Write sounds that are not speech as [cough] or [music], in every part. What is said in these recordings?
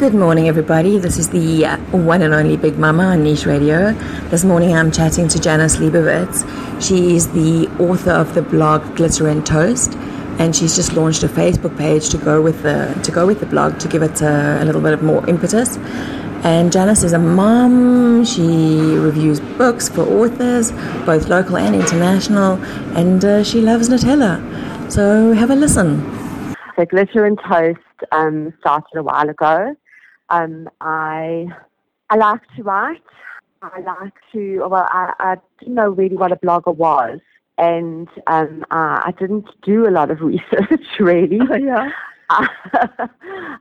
Good morning, everybody. This is the uh, one and only Big Mamma on Niche Radio. This morning I'm chatting to Janice Leibowitz. She is the author of the blog Glitter and Toast, and she's just launched a Facebook page to go with the to go with the blog to give it a, a little bit of more impetus. And Janice is a mom. She reviews books for authors, both local and international, and uh, she loves Nutella. So have a listen. So Glitter and Toast um, started a while ago. Um, I I like to write. I like to. Well, I, I didn't know really what a blogger was, and um, uh, I didn't do a lot of [laughs] research really. Oh, [laughs] yeah. [laughs] uh,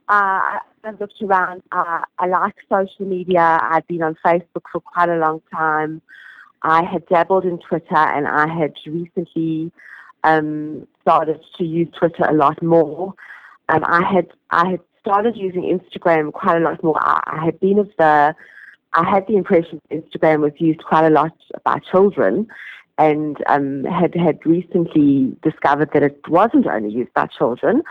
I looked around. Uh, I like social media. I'd been on Facebook for quite a long time. I had dabbled in Twitter, and I had recently um, started to use Twitter a lot more. Um, I had I had started using Instagram quite a lot more. I, had been of the, I had the impression Instagram was used quite a lot by children, and um, had had recently discovered that it wasn't only used by children.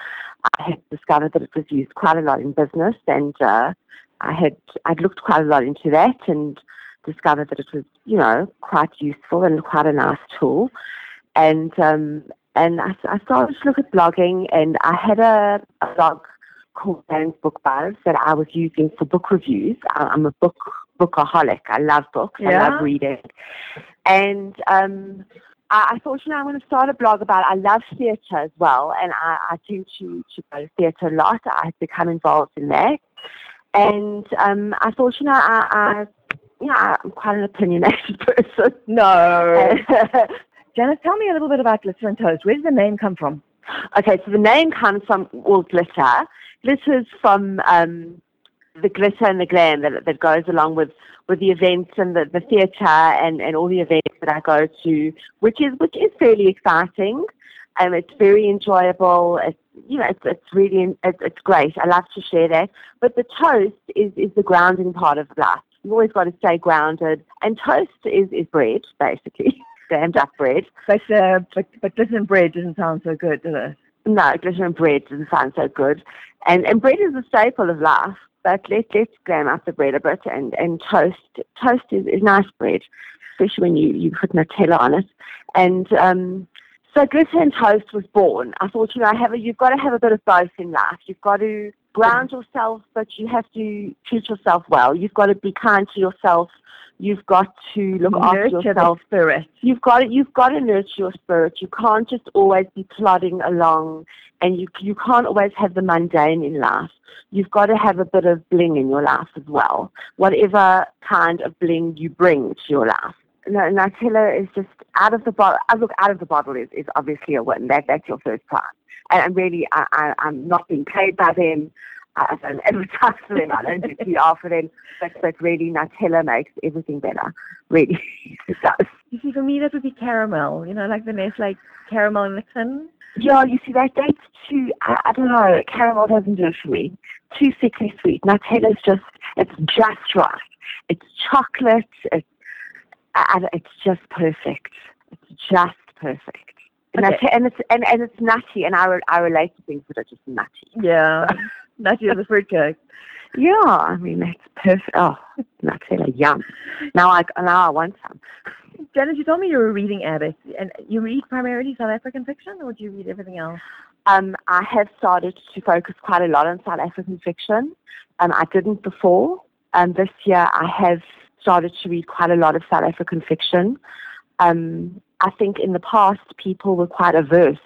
I had discovered that it was used quite a lot in business, and uh, I had I'd looked quite a lot into that and discovered that it was you know quite useful and quite a nice tool. And um, and I, I started to look at blogging, and I had a, a blog called Dan's Book Buzz that I was using for book reviews. I'm a book bookaholic. I love books. Yeah. I love reading. And um, I, I thought, you know, I'm going to start a blog about. I love theatre as well, and I, I tend to to go to theatre a lot. I have become involved in that, and um, I thought, you know, I, I yeah, I'm quite an opinionated [laughs] person. No. [laughs] Janice, tell me a little bit about Glitter and Toast. Where did the name come from? Okay, so the name comes from well, glitter. Glitter's from um, the glitter and the glam that, that goes along with, with the events and the, the theatre and, and all the events that I go to, which is which is fairly exciting. Um, it's very enjoyable. It's you know it's, it's really it's, it's great. I love to share that. But the toast is, is the grounding part of life. You've always got to stay grounded, and toast is, is bread basically. [laughs] Stand up bread. But, uh, but, but glitter and bread doesn't sound so good, does it? No, glitter and bread doesn't sound so good. And and bread is a staple of life. But let let's glam up the bread a bit and, and toast. Toast is, is nice bread, especially when you, you put Nutella on it. And um, so glitter and toast was born. I thought, you know, have a, you've got to have a bit of both in life. You've got to ground yourself, but you have to treat yourself well. You've got to be kind to yourself. You've got to look after Nurture yourself. the spirit. You've got to, you've got to nurture your spirit. You can't just always be plodding along, and you you can't always have the mundane in life. You've got to have a bit of bling in your life as well. Whatever kind of bling you bring to your life. No, Nutella is just out of the bottle. I uh, look out of the bottle is, is obviously a win. That that's your first prize. And I'm really, I, I, I'm not being paid by them. I don't advertise for them. I don't do PR for them. But, but really, Nutella makes everything better. Really, [laughs] it does. You see, for me, that would be caramel. You know, like the Nestle caramel Nixon. Yeah, you see, that that's too, I, I don't know, caramel doesn't do it for me. Too sickly sweet. Nutella's just, it's just right. It's chocolate, it's, it's just perfect. It's just perfect. And, Okay. that's- and it's and, and it's nutty, and I, I relate to things that are just nutty. Yeah. [laughs] Nutty as a fruitcake. Yeah, I mean that's perfect. Oh, Nutella, yum. Now I now I want some. Janice, you told me you're a reading addict. And you read primarily South African fiction, or do you read everything else? Um, I have started to focus quite a lot on South African fiction. Um, I didn't before. Um, this year I have started to read quite a lot of South African fiction. Um, I think in the past people were quite averse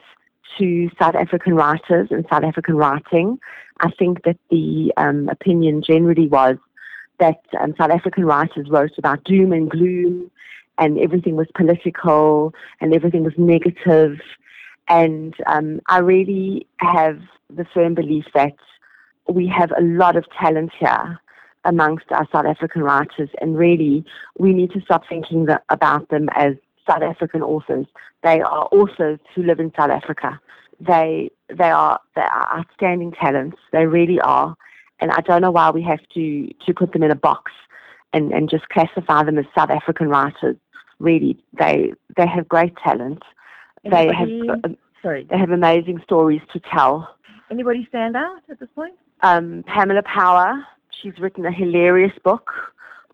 to South African writers and South African writing. I think that the um, opinion generally was that um, South African writers wrote about doom and gloom and everything was political and everything was negative. And um, I really have the firm belief that we have a lot of talent here amongst our South African writers, and really we need to stop thinking about them as South African authors. They are authors who live in South Africa. They they are they are outstanding talents. They really are, and I don't know why we have to to put them in a box and, and just classify them as South African writers. Really, they they have great talent. They have um, Sorry. they have amazing stories to tell. Anybody stand out at this point? Um, Pamela Power, she's written a hilarious book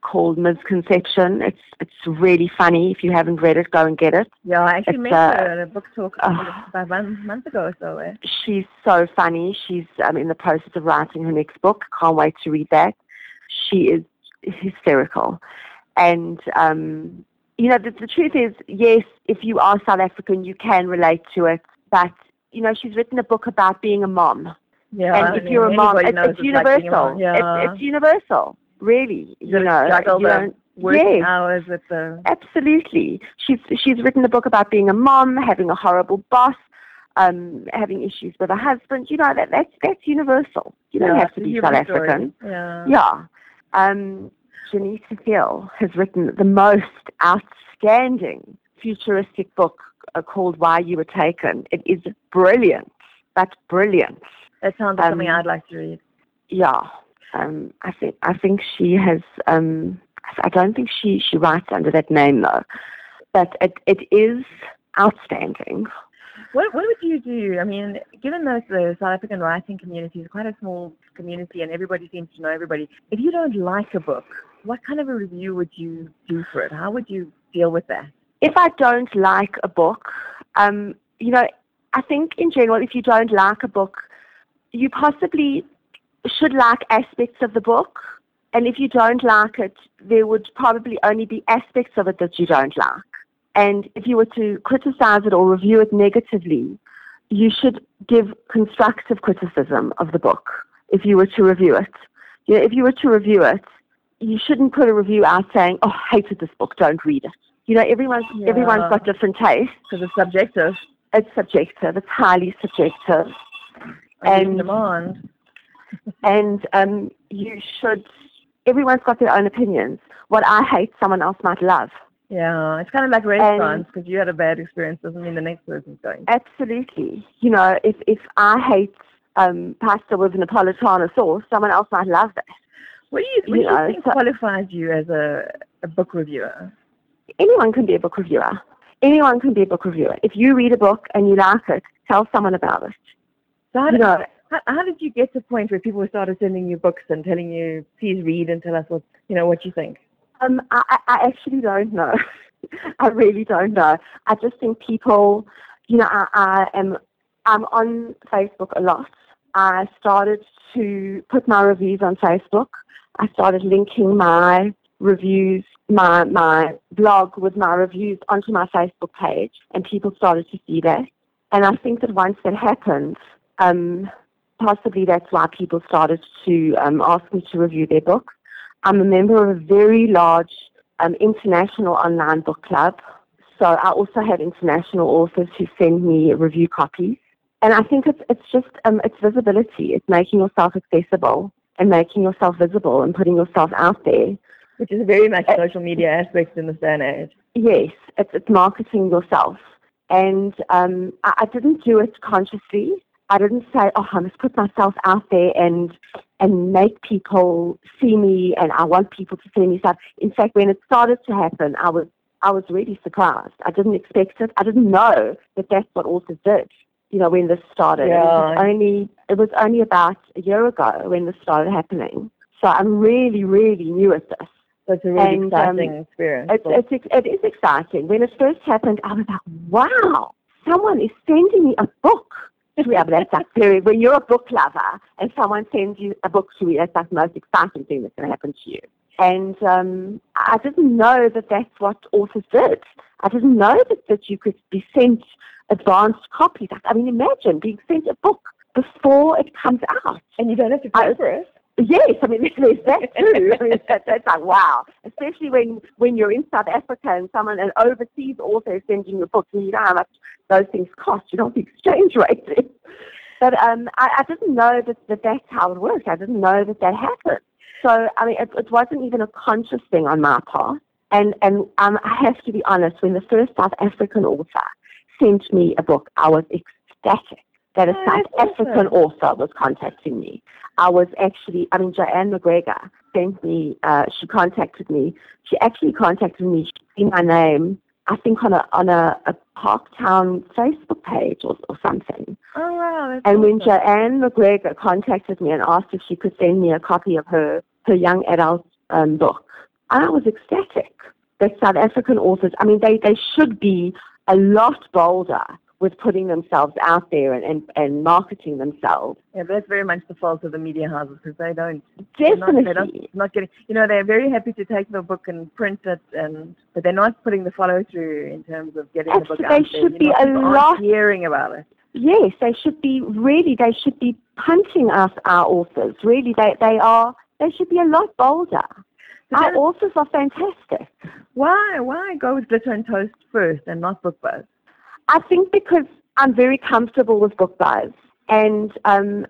called Misconception. It's it's really funny. If you haven't read it, go and get it. Yeah, I actually It's, met uh, her at a book talk uh, about one month ago or so. eh? She's so funny. She's um, in the process of writing her next book. Can't wait to read that. She is hysterical. And, um, you know, the, the truth is, yes, if you are South African, you can relate to it. But, you know, she's written a book about being a mom. Yeah, and I if mean, you're a mom, it's, it's what like universal. Yeah. It's, it's universal, really. You gotta know, juggle you the working yes. hours with the Absolutely. She's she's written a book about being a mom, having a horrible boss, um, having issues with a husband. You know that that's that's universal. You don't yeah, have to be South story. African. Yeah. Yeah. Um, Janita Thiel has written the most outstanding futuristic book uh, called Why You Were Taken. It is brilliant. That's brilliant. That sounds like something Um, I'd like to read. Yeah. Um, I think I think she has. Um, I don't think she she writes under that name though, but it it is outstanding. What what would you do? I mean, given that the South African writing community is quite a small community and everybody seems to know everybody, if you don't like a book, what kind of a review would you do for it? How would you deal with that? If I don't like a book, um, you know, I think in general, if you don't like a book, you possibly should like aspects of the book. And if you don't like it, there would probably only be aspects of it that you don't like. And if you were to criticize it or review it negatively, you should give constructive criticism of the book if you were to review it. You know, if you were to review it, you shouldn't put a review out saying, oh, I hated this book, don't read it. You know, everyone's, Yeah. everyone's got different tastes. Because it's subjective. It's subjective. It's highly subjective. And And- demand. And um, you should. Everyone's got their own opinions. What I hate, someone else might love. Yeah, it's kind of like restaurants because you had a bad experience doesn't mean the next person's going. Absolutely. You know, if if I hate um, pasta with Napolitana sauce, someone else might love that. What do you, what do You you know, think so- qualifies you as a, a book reviewer? Anyone can be a book reviewer. Anyone can be a book reviewer. If you read a book and you like it, tell someone about it. So how You know, how, how did you get to the point where people started sending you books and telling you, please read and tell us what you know what you think? Um, I, I actually don't know. [laughs] I really don't know. I just think people, you know, I, I am, I'm on Facebook a lot. I started to put my reviews on Facebook. I started linking my reviews, my my blog with my reviews onto my Facebook page, and people started to see that. And I think that once that happened, um, possibly that's why people started to um, ask me to review their books. I'm a member of a very large um, international online book club. So I also have international authors who send me review copies. And I think it's it's just um, it's visibility. It's making yourself accessible and making yourself visible and putting yourself out there. Which is very much social media aspect in this day and age. Yes, it's it's marketing yourself. And um, I, I didn't do it consciously. I didn't say, "Oh, I must put myself out there and and make people see me, and I want people to see me." stuff. In fact, when it started to happen, I was I was really surprised. I didn't expect it. I didn't know that that's what authors did. You know, when this started, it was only it was only about a year ago when this started happening. So I'm really, really new at this. So it's a really And, um, exciting experience. It's, it's, it is exciting. When it first happened, I was like, wow, someone is sending me a book. Yeah, but that's like very, when you're a book lover and someone sends you a book to read, that's like the most exciting thing that's going to happen to you. And um, I didn't know that that's what authors did. I didn't know that, that you could be sent advanced copies. I mean, imagine being sent a book before it comes out. and you don't have to pay I- for it. Yes, I mean [laughs] there's that [laughs] too. I mean that, that's like wow, especially when when you're in South Africa and someone an overseas author is sending you a book, and you know how much those things cost. You know the exchange rate. is. [laughs] But um, I, I didn't know that, that that's how it worked. I didn't know that that happened. So I mean, it, it wasn't even a conscious thing on my part. And and um, I have to be honest. When the first South African author sent me a book, I was ecstatic that a Oh, South African author was contacting me. I was actually, I mean, Joanne Macgregor sent me, uh, she contacted me. She actually contacted me. She seen my name I think on a on a, a Parktown Facebook page or, or something. Oh wow! And when. Joanne Macgregor contacted me and asked if she could send me a copy of her her young adult um, book, I was ecstatic. That South African authors, I mean, they, they should be a lot bolder with putting themselves out there and, and, and marketing themselves. Yeah, but that's very much the fault of the media houses because they don't. They're not, Definitely. they're not, not getting. You know, they're very happy to take the book and print it, and but they're not putting the follow through in terms of getting the book out they should be a lot- hearing about it. Yes, they should be really. They should be punting us, our authors. Really, they they are. They should be a lot bolder. Our authors are fantastic. Why? Why go with glitter and toast first and not book buzz? I think because I'm very comfortable with book buzz, and um,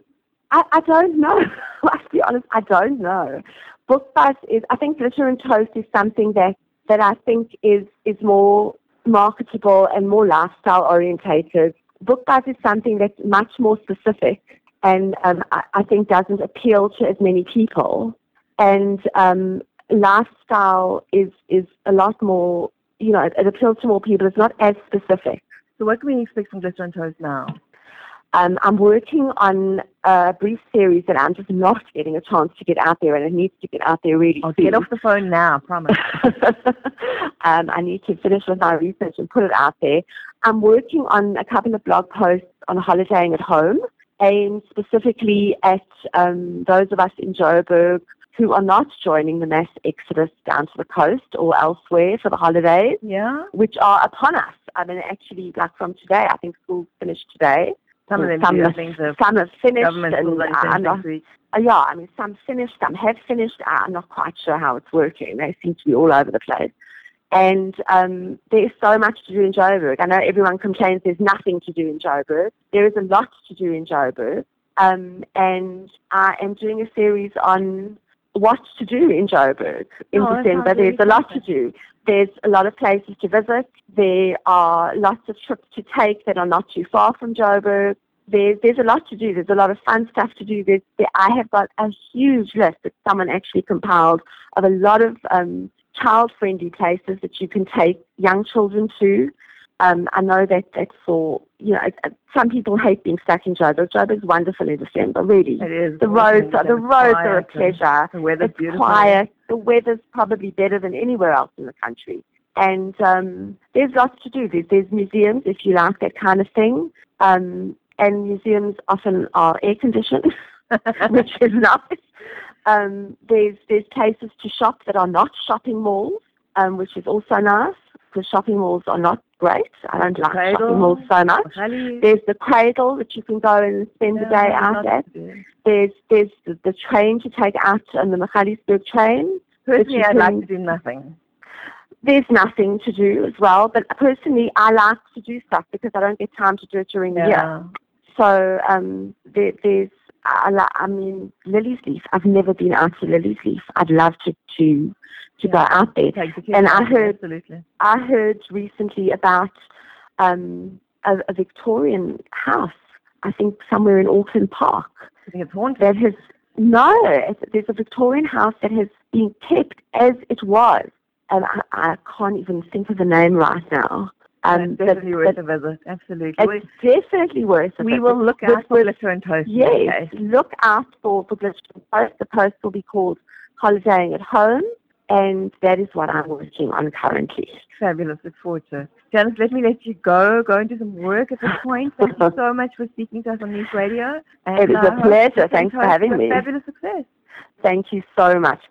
I, I don't know. [laughs] I'll be honest, I don't know. Book buzz is. I think glitter and toast is something that that I think is is more marketable and more lifestyle orientated. Book buzz is something that's much more specific, and um, I, I think doesn't appeal to as many people. And um, lifestyle is is a lot more. You know, it, it appeals to more people. It's not as specific. So what can we expect from glitter and toast now? Um, I'm working on a brief series that I'm just not getting a chance to get out there, and it needs to get out there really I'll soon. get off the phone now. Promise. [laughs] um, I need to finish with my research and put it out there. I'm working on a couple of blog posts on holidaying at home, aimed specifically at um, those of us in Joburg who are not joining the mass exodus down to the coast or elsewhere for the holidays yeah. which are upon us. I mean, actually, like from today, I think schools finished today. Some of them some. Have, some have finished, and I- not, uh, yeah, I mean, some finished, some have finished. I- I'm not quite sure how it's working. They seem to be all over the place. And um, there's so much to do in Joburg. I know everyone complains there's nothing to do in Joburg. There is a lot to do in Joburg. Um, and I am doing a series on what to do in Joburg in Oh, December. sounds really There's a lot to do. There's a lot of places to visit. There are lots of trips to take that are not too far from Joburg. There's, there's a lot to do. There's a lot of fun stuff to do. There's, there, I have got a huge list that someone actually compiled of a lot of um, child-friendly places that you can take young children to. Um, I know that that for you know uh, some people hate being stuck in Joburg. Joburg's wonderful in December, really. It is. The roads are the roads are a pleasure. The weather's It's beautiful. quiet. The weather's probably better than anywhere else in the country. And um, there's lots to do. There's, there's museums if you like that kind of thing. Um, and museums often are air conditioned, [laughs] which is [laughs] nice. Um, there's there's places to shop that are not shopping malls, um, which is also nice because shopping malls are not great. I don't like Cradle. shopping malls so much. Really? There's the cradle that you can go and spend the Yeah, day there's out at. There's there's the, the train to take out on the Magaliesburg train. Personally, I'd like to do nothing. There's nothing to do as well, but personally, I like to do stuff because I don't get time to do it during the year. Yeah. So um, there, there's, I, I mean, Liliesleaf. I've never been out to Liliesleaf. I'd love to to to go out there. The And I heard- absolutely. I heard recently about um, a, a Victorian house. I think somewhere in Auckland Park I think it's haunted. that has no. It's, there's a Victorian house that has been kept as it was, and I, I can't even think of the name right now. Um, definitely worth but a visit. Absolutely. it's definitely worth it. we will look out for glitter and toast. Yes, that case. look out for, for Glitter and Post. The post will be called Holidaying at Home, and that is what I'm working on currently. Fabulous. Look forward to it. Janice, let me let you go. Go and do some work at this point. Thank you so much for speaking to us on News Radio. [laughs] And It is I a pleasure. Thanks for having was me. Fabulous success. Thank you so much.